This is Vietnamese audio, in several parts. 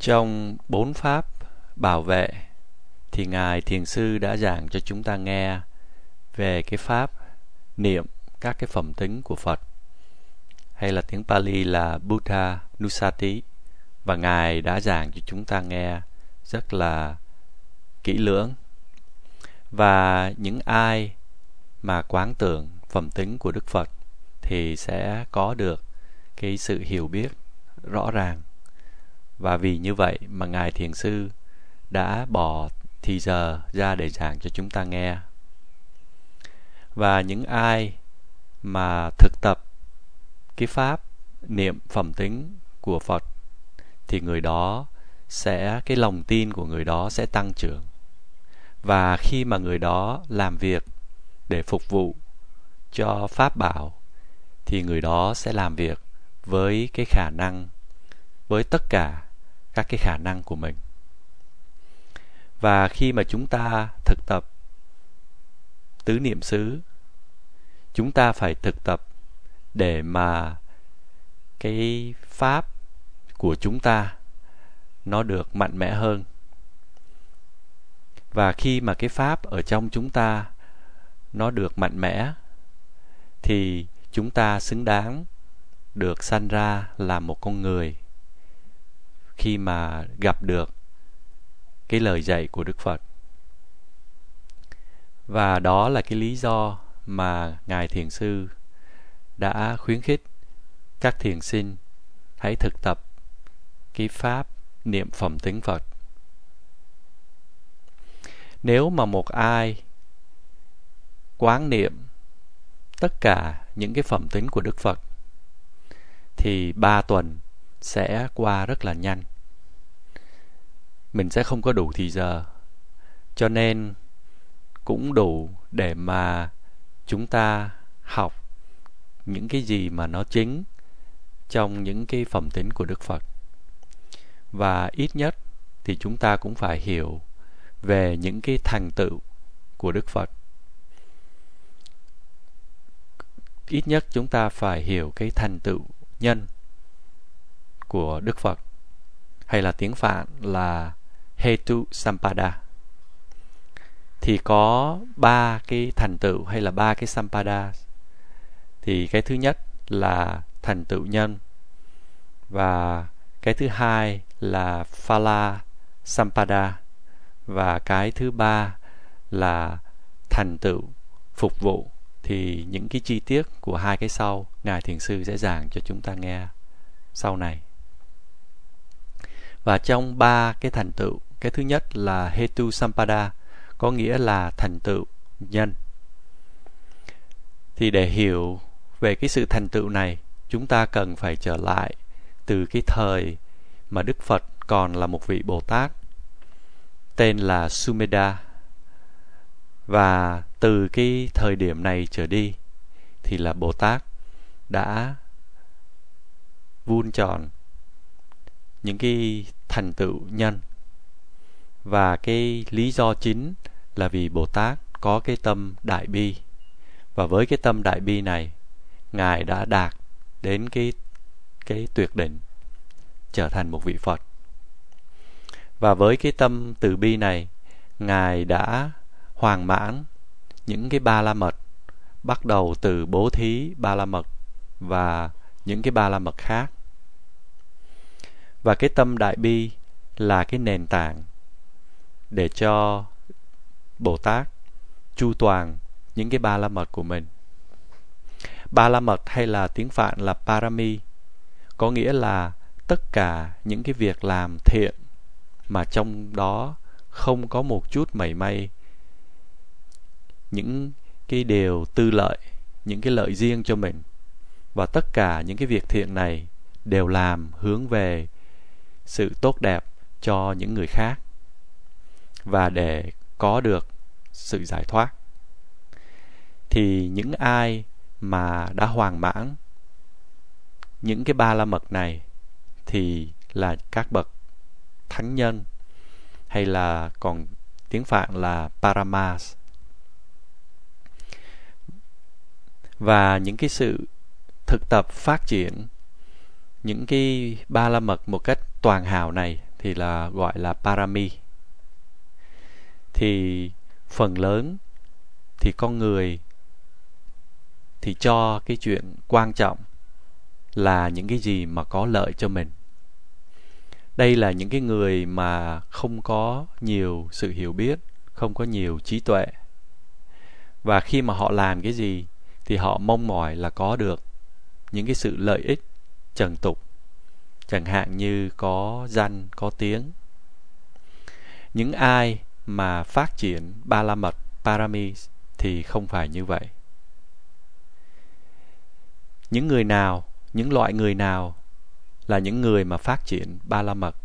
Trong bốn pháp bảo vệ thì Ngài Thiền Sư đã giảng cho chúng ta nghe về cái pháp niệm các cái phẩm tính của Phật. Hay là tiếng Pali là Buddha Nusati. Và Ngài đã giảng cho chúng ta nghe rất là kỹ lưỡng. Và những ai mà quán tưởng phẩm tính của Đức Phật thì sẽ có được cái sự hiểu biết rõ ràng và vì như vậy mà ngài thiền sư đã bỏ thì giờ ra để giảng cho chúng ta nghe. Và những ai mà thực tập cái pháp niệm phẩm tính của Phật thì người đó sẽ, cái lòng tin của người đó sẽ tăng trưởng. Và khi mà người đó làm việc để phục vụ cho pháp bảo thì người đó sẽ làm việc với cái khả năng, với tất cả các cái khả năng của mình. Và khi mà chúng ta thực tập tứ niệm xứ, chúng ta phải thực tập để mà cái pháp của chúng ta nó được mạnh mẽ hơn. Và khi mà cái pháp ở trong chúng ta nó được mạnh mẽ, thì chúng ta xứng đáng được sanh ra là một con người khi mà gặp được cái lời dạy của Đức Phật. Và đó là cái lý do mà Ngài Thiền Sư đã khuyến khích các thiền sinh hãy thực tập cái pháp niệm phẩm tính Phật. Nếu mà một ai quán niệm tất cả những cái phẩm tính của Đức Phật, thì ba tuần sẽ qua rất là nhanh mình sẽ không có đủ thì giờ cho nên cũng đủ để mà chúng ta học những cái gì mà nó chính trong những cái phẩm tính của Đức Phật. Và ít nhất thì chúng ta cũng phải hiểu về những cái thành tựu của Đức Phật. Ít nhất chúng ta phải hiểu cái thành tựu nhân của Đức Phật, hay là tiếng Phạn là Hetu Sampada. Thì có ba cái thành tựu hay là ba cái Sampada. Thì cái thứ nhất là thành tựu nhân, và cái thứ hai là Phala Sampada, và cái thứ ba là thành tựu phục vụ. Thì những cái chi tiết của hai cái sau, ngài thiền sư sẽ giảng cho chúng ta nghe sau này và trong ba cái thành tựu, cái thứ nhất là hetu sampada, có nghĩa là thành tựu nhân. Thì để hiểu về cái sự thành tựu này, chúng ta cần phải trở lại từ cái thời mà đức phật còn là một vị bồ tát, tên là sumeda và từ cái thời điểm này trở đi, thì là bồ tát đã vun tròn những cái thành tựu nhân. Và cái lý do chính là vì bồ tát có cái tâm đại bi. Và với cái tâm đại bi này, ngài đã đạt đến cái cái tuyệt đỉnh, trở thành một vị phật. Và với cái tâm từ bi này, ngài đã hoàn mãn những cái ba la mật, bắt đầu từ bố thí ba la mật và những cái ba la mật khác và cái tâm đại bi là cái nền tảng để cho bồ tát chu toàn những cái ba la mật của mình. Ba la mật hay là tiếng phạn là parami, có nghĩa là tất cả những cái việc làm thiện mà trong đó không có một chút mảy may, những cái điều tư lợi, những cái lợi riêng cho mình. Và tất cả những cái việc thiện này đều làm hướng về sự tốt đẹp cho những người khác và để có được sự giải thoát. Thì những ai mà đã hoàn mãn những cái ba la mật này thì là các bậc thánh nhân hay là còn tiếng phạn là paramas. Và những cái sự thực tập phát triển những cái ba la mật một cách toàn hào này thì là gọi là parami. Thì phần lớn thì con người thì cho cái chuyện quan trọng là những cái gì mà có lợi cho mình. Đây là những cái người mà không có nhiều sự hiểu biết, không có nhiều trí tuệ. Và khi mà họ làm cái gì thì họ mong mỏi là có được những cái sự lợi ích trần tục. Chẳng hạn như có danh, có tiếng. Những ai mà phát triển ba la mật parami thì không phải như vậy. Những người nào, những loại người nào là những người mà phát triển ba la mật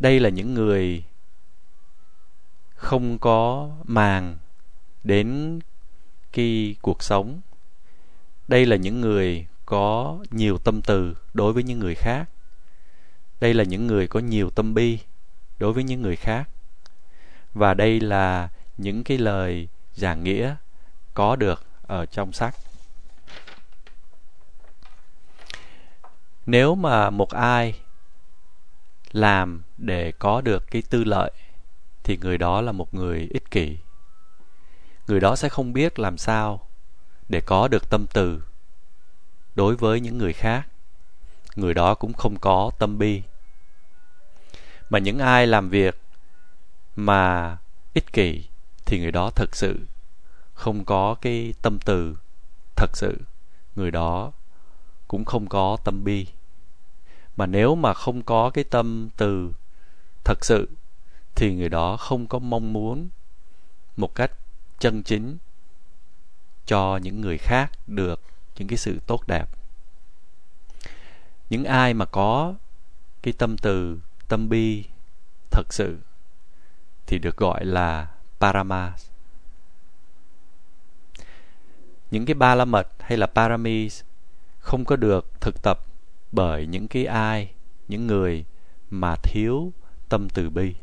đây là những người không có màng đến cái cuộc sống. Đây là những người có nhiều tâm từ đối với những người khác. Đây là những người có nhiều tâm bi đối với những người khác. Và đây là những cái lời giảng nghĩa có được ở trong sách. Nếu mà một ai làm để có được cái tư lợi, thì người đó là một người ích kỷ. Người đó sẽ không biết làm sao để có được tâm từ đối với những người khác. Người đó cũng không có tâm bi. Mà những ai làm việc mà ích kỷ thì người đó thật sự không có cái tâm từ thật sự. Người đó cũng không có tâm bi. Mà nếu mà không có cái tâm từ thật sự thì người đó không có mong muốn một cách chân chính cho những người khác được những cái sự tốt đẹp. Những ai mà có cái tâm từ, tâm bi thật sự thì được gọi là parama những cái ba la mật hay là paramis không có được thực tập bởi những cái ai, những người mà thiếu tâm từ bi.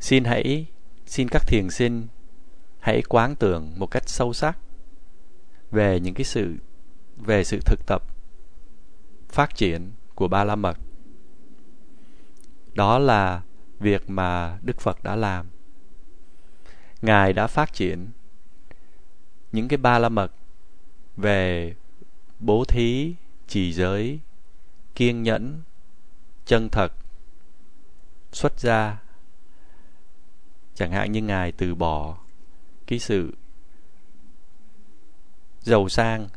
Xin hãy, xin các thiền sinh hãy quán tưởng một cách sâu sắc về những cái sự, về sự thực tập, phát triển của ba la mật. Đó là việc mà đức phật đã làm. Ngài đã phát triển những cái ba la mật về bố thí, trì giới, kiên nhẫn, chân thật, xuất gia. Chẳng hạn như ngài từ bỏ cái sự giàu sang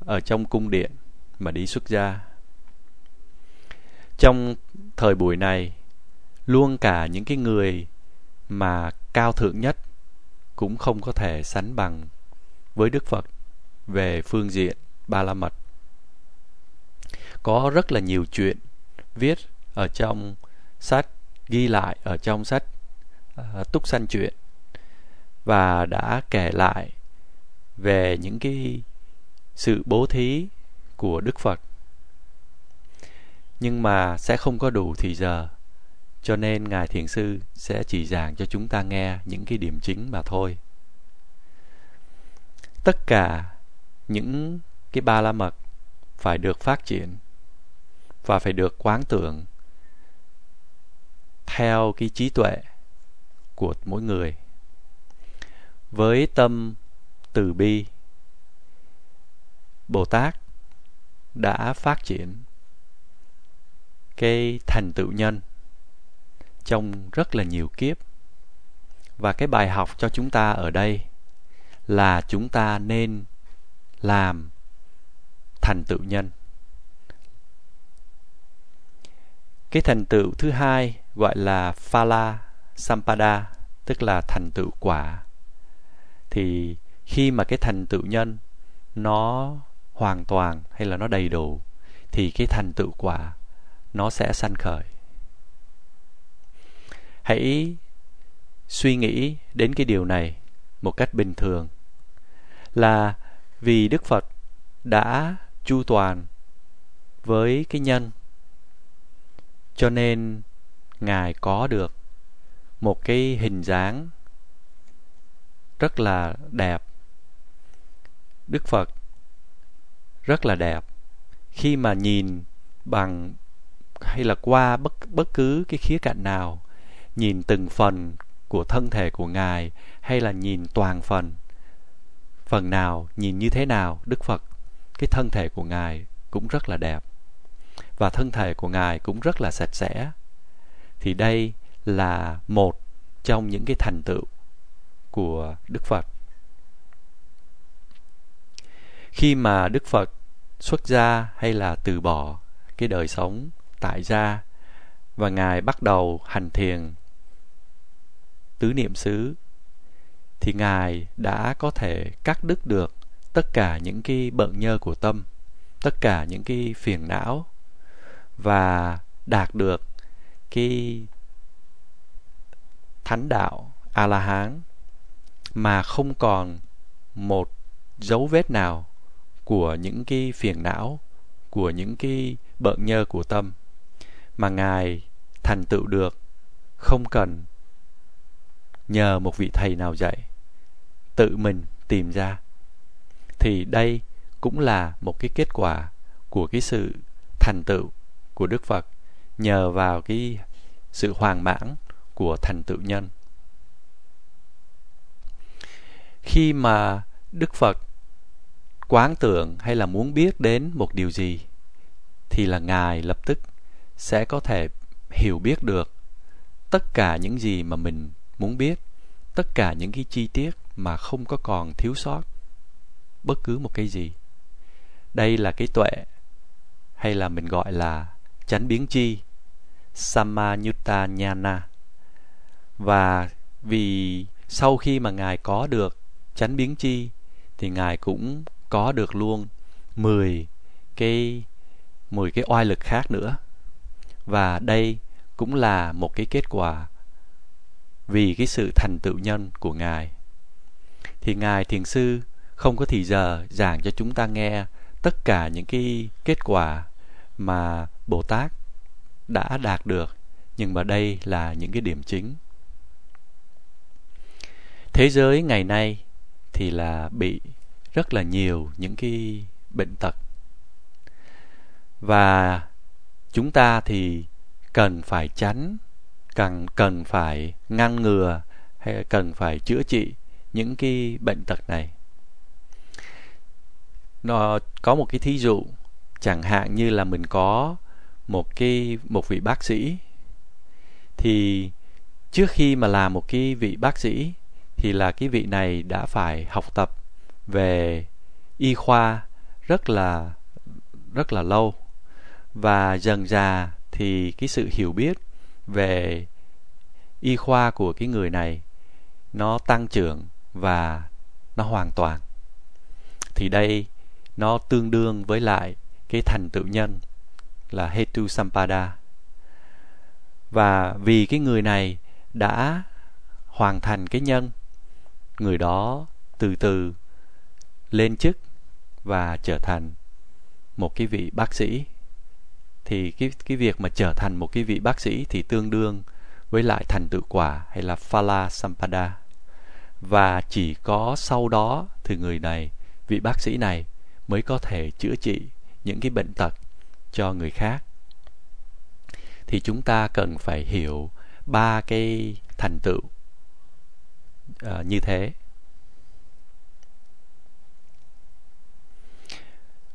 ở trong cung điện mà đi xuất gia. Trong thời buổi này luôn cả những cái người mà cao thượng nhất cũng không có thể sánh bằng với đức phật về phương diện ba la mật. Có rất là nhiều chuyện viết ở trong sách ghi lại ở trong sách uh, túc sanh chuyện và đã kể lại về những cái sự bố thí của đức phật. Nhưng mà sẽ không có đủ thì giờ, cho nên ngài thiền sư sẽ chỉ giảng cho chúng ta nghe những cái điểm chính mà thôi. Tất cả những cái ba la mật phải được phát triển và phải được quán tưởng theo cái trí tuệ của mỗi người. Với tâm từ bi. Bồ tát đã phát triển cái thành tựu nhân trong rất là nhiều kiếp. Và cái bài học cho chúng ta ở đây là chúng ta nên làm thành tựu nhân. Cái thành tựu thứ hai gọi là phala sampada, tức là thành tựu quả, thì khi mà cái thành tựu nhân nó hoàn toàn hay là nó đầy đủ, thì cái thành tựu quả nó sẽ sanh khởi. Hãy suy nghĩ đến cái điều này một cách bình thường là vì đức phật đã chu toàn với cái nhân, cho nên ngài có được một cái hình dáng rất là đẹp đức phật. Rất là đẹp. Khi mà nhìn bằng hay là qua bất bất cứ cái khía cạnh nào, nhìn từng phần của thân thể của ngài hay là nhìn toàn phần phần nào, nhìn như thế nào, đức phật, cái thân thể của ngài cũng rất là đẹp. Và thân thể của ngài cũng rất là sạch sẽ. Thì đây là một trong những cái thành tựu của đức phật khi mà đức phật xuất gia hay là từ bỏ cái đời sống tại gia và ngài bắt đầu hành thiền, tứ niệm xứ, thì ngài đã có thể cắt đứt được tất cả những cái bận nhơ của tâm, tất cả những cái phiền não và đạt được cái thánh đạo a la hán mà không còn một dấu vết nào của những cái phiền não, của những cái bợ nhơ của tâm mà ngài thành tựu được, không cần nhờ một vị thầy nào dạy, tự mình tìm ra thì đây cũng là một cái kết quả của cái sự thành tựu của Đức Phật nhờ vào cái sự hoàn mãn của thành tựu nhân. Khi mà Đức Phật quán tưởng hay là muốn biết đến một điều gì thì là Ngài lập tức sẽ có thể hiểu biết được tất cả những gì mà mình muốn biết, tất cả những cái chi tiết mà không có còn thiếu sót bất cứ một cái gì. Đây là cái tuệ hay là mình gọi là chánh biến chi Samanyutta Nhana. Và vì sau khi mà Ngài có được chánh biến chi thì Ngài cũng có được luôn 10 cái 10 cái oai lực khác nữa. Và đây cũng là một cái kết quả vì cái sự thành tựu nhân của Ngài. Thì Ngài Thiền Sư không có thì giờ giảng cho chúng ta nghe tất cả những cái kết quả mà Bồ Tát đã đạt được, nhưng mà đây là những cái điểm chính. Thế giới ngày nay thì là bị rất là nhiều những cái bệnh tật. Và chúng ta thì cần phải tránh, cần cần phải ngăn ngừa hay cần phải chữa trị những cái bệnh tật này. Nó có một cái thí dụ chẳng hạn như là mình có một cái một vị bác sĩ thì trước khi mà làm một cái vị bác sĩ thì là cái vị này đã phải học tập về y khoa rất là rất là lâu và dần già thì cái sự hiểu biết về y khoa của cái người này nó tăng trưởng và nó hoàn toàn thì đây nó tương đương với lại cái thành tựu nhân là Hetu Sampada. Và vì cái người này đã hoàn thành cái nhân, người đó từ từ lên chức và trở thành một cái vị bác sĩ. Thì cái cái việc mà trở thành một cái vị bác sĩ thì tương đương với lại thành tựu quả hay là phala sampada. Và chỉ có sau đó thì người này vị bác sĩ này mới có thể chữa trị những cái bệnh tật cho người khác. Thì chúng ta cần phải hiểu ba cái thành tựu uh, như thế.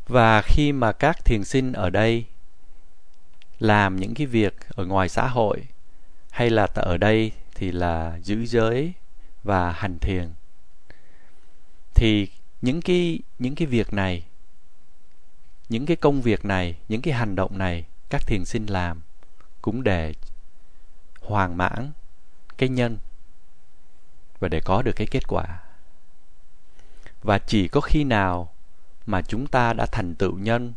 Và khi mà các thiền sinh ở đây làm những cái việc ở ngoài xã hội, hay là ở đây thì là giữ giới và hành thiền, thì những cái những cái việc này, những cái công việc này, những cái hành động này các thiền sinh làm cũng để hoàn mãn cái nhân và để có được cái kết quả. Và chỉ có khi nào mà chúng ta đã thành tựu nhân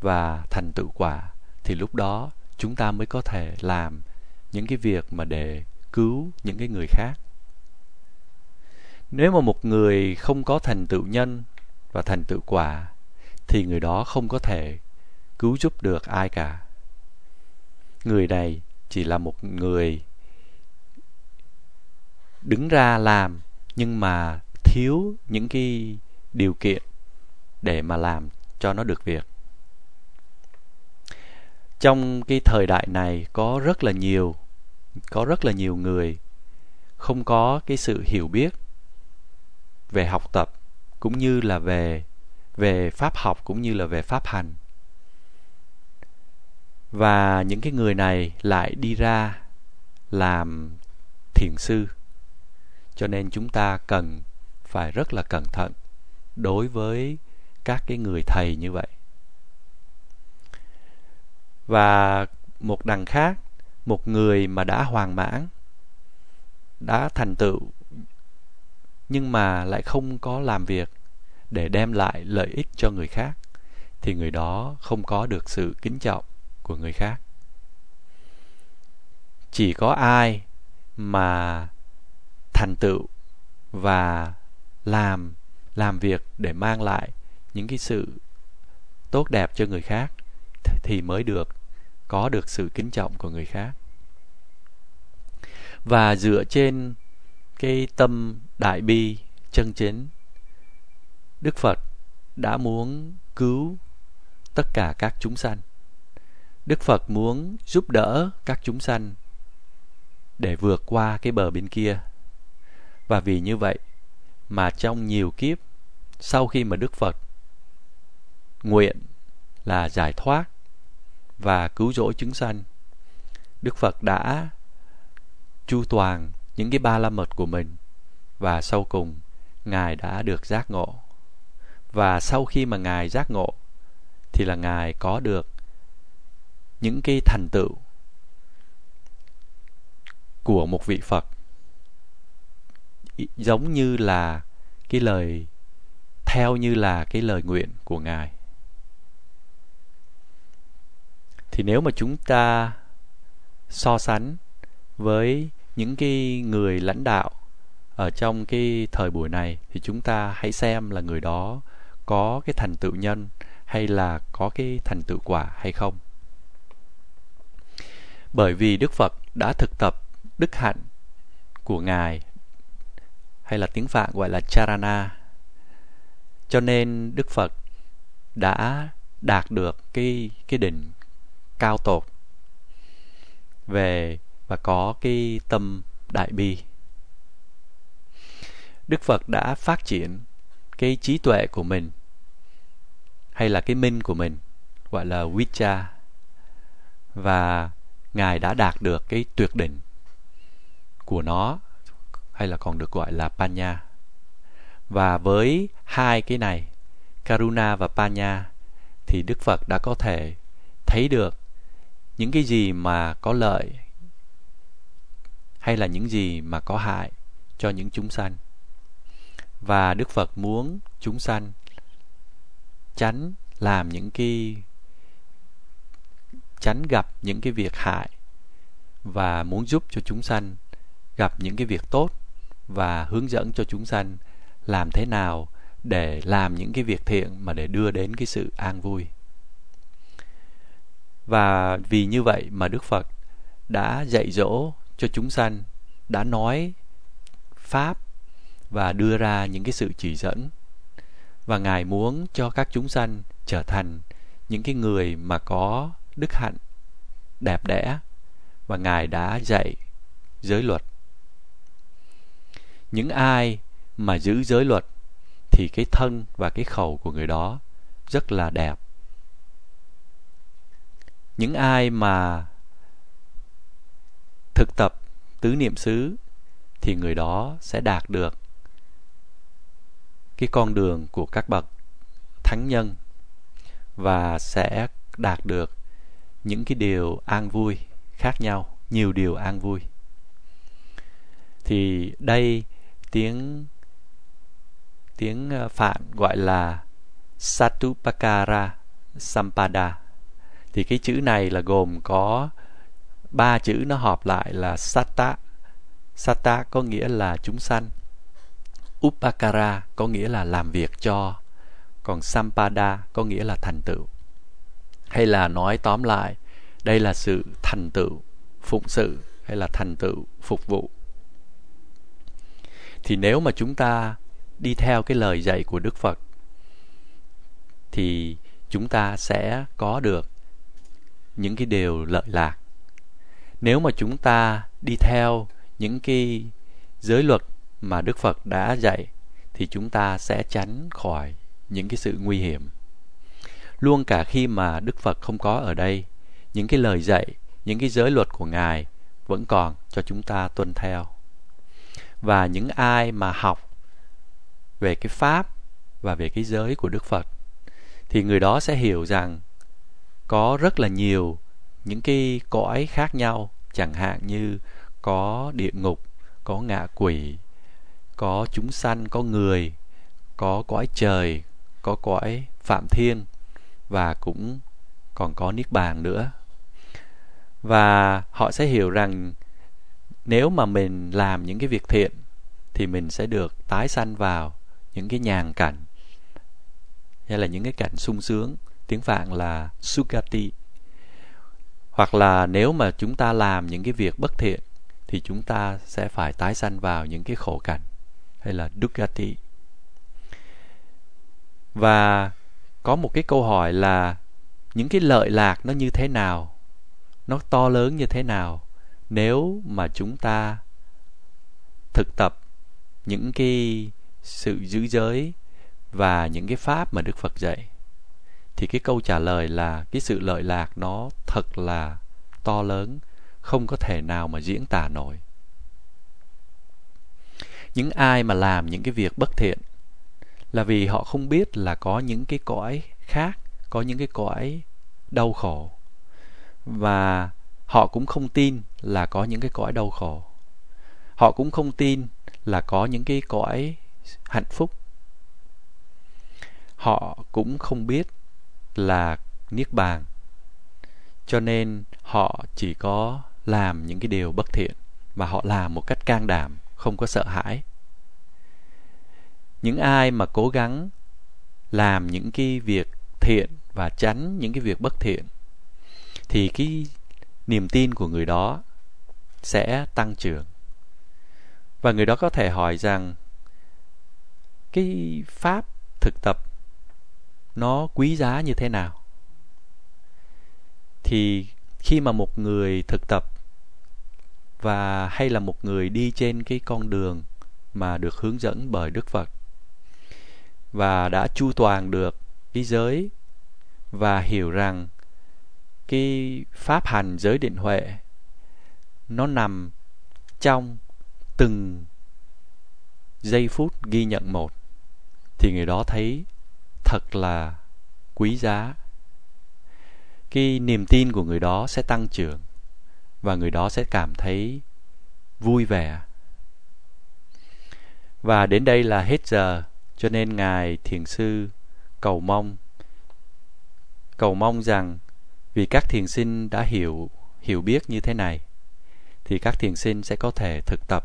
và thành tựu quả, thì lúc đó chúng ta mới có thể làm những cái việc mà để cứu những cái người khác. Nếu mà một người không có thành tựu nhân và thành tựu quả, thì người đó không có thể cứu giúp được ai cả. Người này chỉ là một người đứng ra làm nhưng mà thiếu những cái điều kiện để mà làm cho nó được việc. Trong cái thời đại này có rất là nhiều, có rất là nhiều người không có cái sự hiểu biết về học tập cũng như là về về pháp học cũng như là về pháp hành. Và những cái người này lại đi ra làm thiền sư. Cho nên chúng ta cần, phải rất là cẩn thận đối với các cái người thầy như vậy. Và một đằng khác, một người mà đã hoàn mãn, đã thành tựu, nhưng mà lại không có làm việc để đem lại lợi ích cho người khác, thì người đó không có được sự kính trọng của người khác. Chỉ có ai mà thành tựu và làm làm việc để mang lại những cái sự tốt đẹp cho người khác thì mới được, có được sự kính trọng của người khác. Và dựa trên cái tâm đại bi, chân chính, đức phật đã muốn cứu tất cả các chúng sanh. Đức phật muốn giúp đỡ các chúng sanh để vượt qua cái bờ bên kia. Và vì như vậy mà trong nhiều kiếp, sau khi mà đức phật nguyện là giải thoát và cứu rỗi chúng sanh. Đức phật đã chu toàn những cái ba la mật của mình và sau cùng ngài đã được giác ngộ. Và sau khi mà ngài giác ngộ thì là ngài có được những cái thành tựu của một vị phật. Giống như là cái lời, theo như là cái lời nguyện của ngài. Thì nếu mà chúng ta so sánh với những cái người lãnh đạo ở trong cái thời buổi này, thì chúng ta hãy xem là người đó có cái thành tựu nhân hay là có cái thành tựu quả hay không. Bởi vì đức phật đã thực tập đức hạnh của ngài hay là tiếng phạn gọi là charana. Cho nên đức phật đã đạt được cái cái đỉnh cao tột về và có cái tâm đại bi. Đức phật đã phát triển cái trí tuệ của mình hay là cái minh của mình, gọi là vicha và ngài đã đạt được cái tuyệt đỉnh của nó, hay là còn được gọi là panya. Và với hai cái này, karuna và panya, thì đức phật đã có thể thấy được những cái gì mà có lợi hay là những gì mà có hại cho những chúng sanh. Và đức phật muốn chúng sanh tránh làm những cái, tránh gặp những cái việc hại và muốn giúp cho chúng sanh gặp những cái việc tốt và hướng dẫn cho chúng sanh làm thế nào để làm những cái việc thiện mà để đưa đến cái sự an vui và vì như vậy mà đức phật đã dạy dỗ cho chúng sanh, đã nói pháp và đưa ra những cái sự chỉ dẫn. Và ngài muốn cho các chúng sanh trở thành những cái người mà có đức hạnh đẹp đẽ, và ngài đã dạy giới luật. Những ai mà giữ giới luật thì cái thân và cái khẩu của người đó rất là đẹp những ai mà thực tập tứ niệm xứ thì người đó sẽ đạt được cái con đường của các bậc thánh nhân và sẽ đạt được những cái điều an vui khác nhau, nhiều điều an vui. Thì đây tiếng tiếng ờ, phạn gọi là satupakara sampada thì cái chữ này là gồm có ba chữ nó hợp lại là satta satta có nghĩa là chúng sanh. Upakara có nghĩa là làm việc cho. Còn sampada có nghĩa là thành tựu. Hay là nói tóm lại, đây là sự thành tựu, phụng sự, hay là thành tựu, phục vụ. Thì nếu mà chúng ta đi theo cái lời dạy của đức phật, thì chúng ta sẽ có được những cái điều lợi lạc. Nếu mà chúng ta đi theo những cái giới luật mà đức phật đã dạy, thì chúng ta sẽ tránh khỏi những cái sự nguy hiểm. Luôn cả khi mà đức phật không có ở đây, những cái lời dạy, những cái giới luật của ngài vẫn còn cho chúng ta tuân theo. Và những ai mà học về cái pháp và về cái giới của đức phật, thì người đó sẽ hiểu rằng có rất là nhiều những cái cõi khác nhau, chẳng hạn như có địa ngục, có ngạ quỷ, có chúng sanh, có người, có cõi trời, có cõi phạm thiên và cũng còn có niết bàn nữa. Và họ sẽ hiểu rằng nếu mà mình làm những cái việc thiện thì mình sẽ được tái sanh vào những cái nhàn cảnh hay là những cái cảnh sung sướng tiếng phạn là sukati hoặc là nếu mà chúng ta làm những cái việc bất thiện, thì chúng ta sẽ phải tái sanh vào những cái khổ cảnh, hay là dukkati. Và có một cái câu hỏi là những cái lợi lạc nó như thế nào? Nó to lớn như thế nào? Nếu mà chúng ta thực tập những cái sự giữ giới và những cái pháp mà Đức Phật dạy thì cái câu trả lời là cái sự lợi lạc nó thật là to lớn, không có thể nào mà diễn tả nổi. Những ai mà làm những cái việc bất thiện là vì họ không biết là có những cái cõi khác, có những cái cõi đau khổ. Và họ cũng không tin là có những cái cõi đau khổ. Họ cũng không tin là có những cái cõi hạnh phúc. Họ cũng không biết là niết bàn. Cho nên họ chỉ có làm những cái điều bất thiện và họ làm một cách can đảm, không có sợ hãi. Những ai mà cố gắng làm những cái việc thiện và tránh những cái việc bất thiện, thì cái niềm tin của người đó sẽ tăng trưởng. Và người đó có thể hỏi rằng, cái pháp thực tập nó quý giá như thế nào. Thì khi mà một người thực tập và hay là một người đi trên cái con đường mà được hướng dẫn bởi Đức Phật và đã chu toàn được cái giới và hiểu rằng cái pháp hành giới định huệ nó nằm trong từng giây phút ghi nhận một, thì người đó thấy thật là quý giá. Cái niềm tin của người đó sẽ tăng trưởng và người đó sẽ cảm thấy vui vẻ. Và đến đây là hết giờ, cho nên ngài thiền sư cầu mong cầu mong rằng vì các thiền sinh đã hiểu hiểu biết như thế này, thì các thiền sinh sẽ có thể thực tập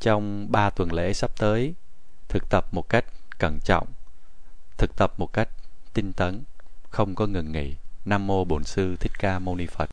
trong ba tuần lễ sắp tới, thực tập một cách cẩn trọng thực tập một cách tinh tấn, không có ngừng nghỉ. Nam mô bổn sư thích ca mâu ni phật.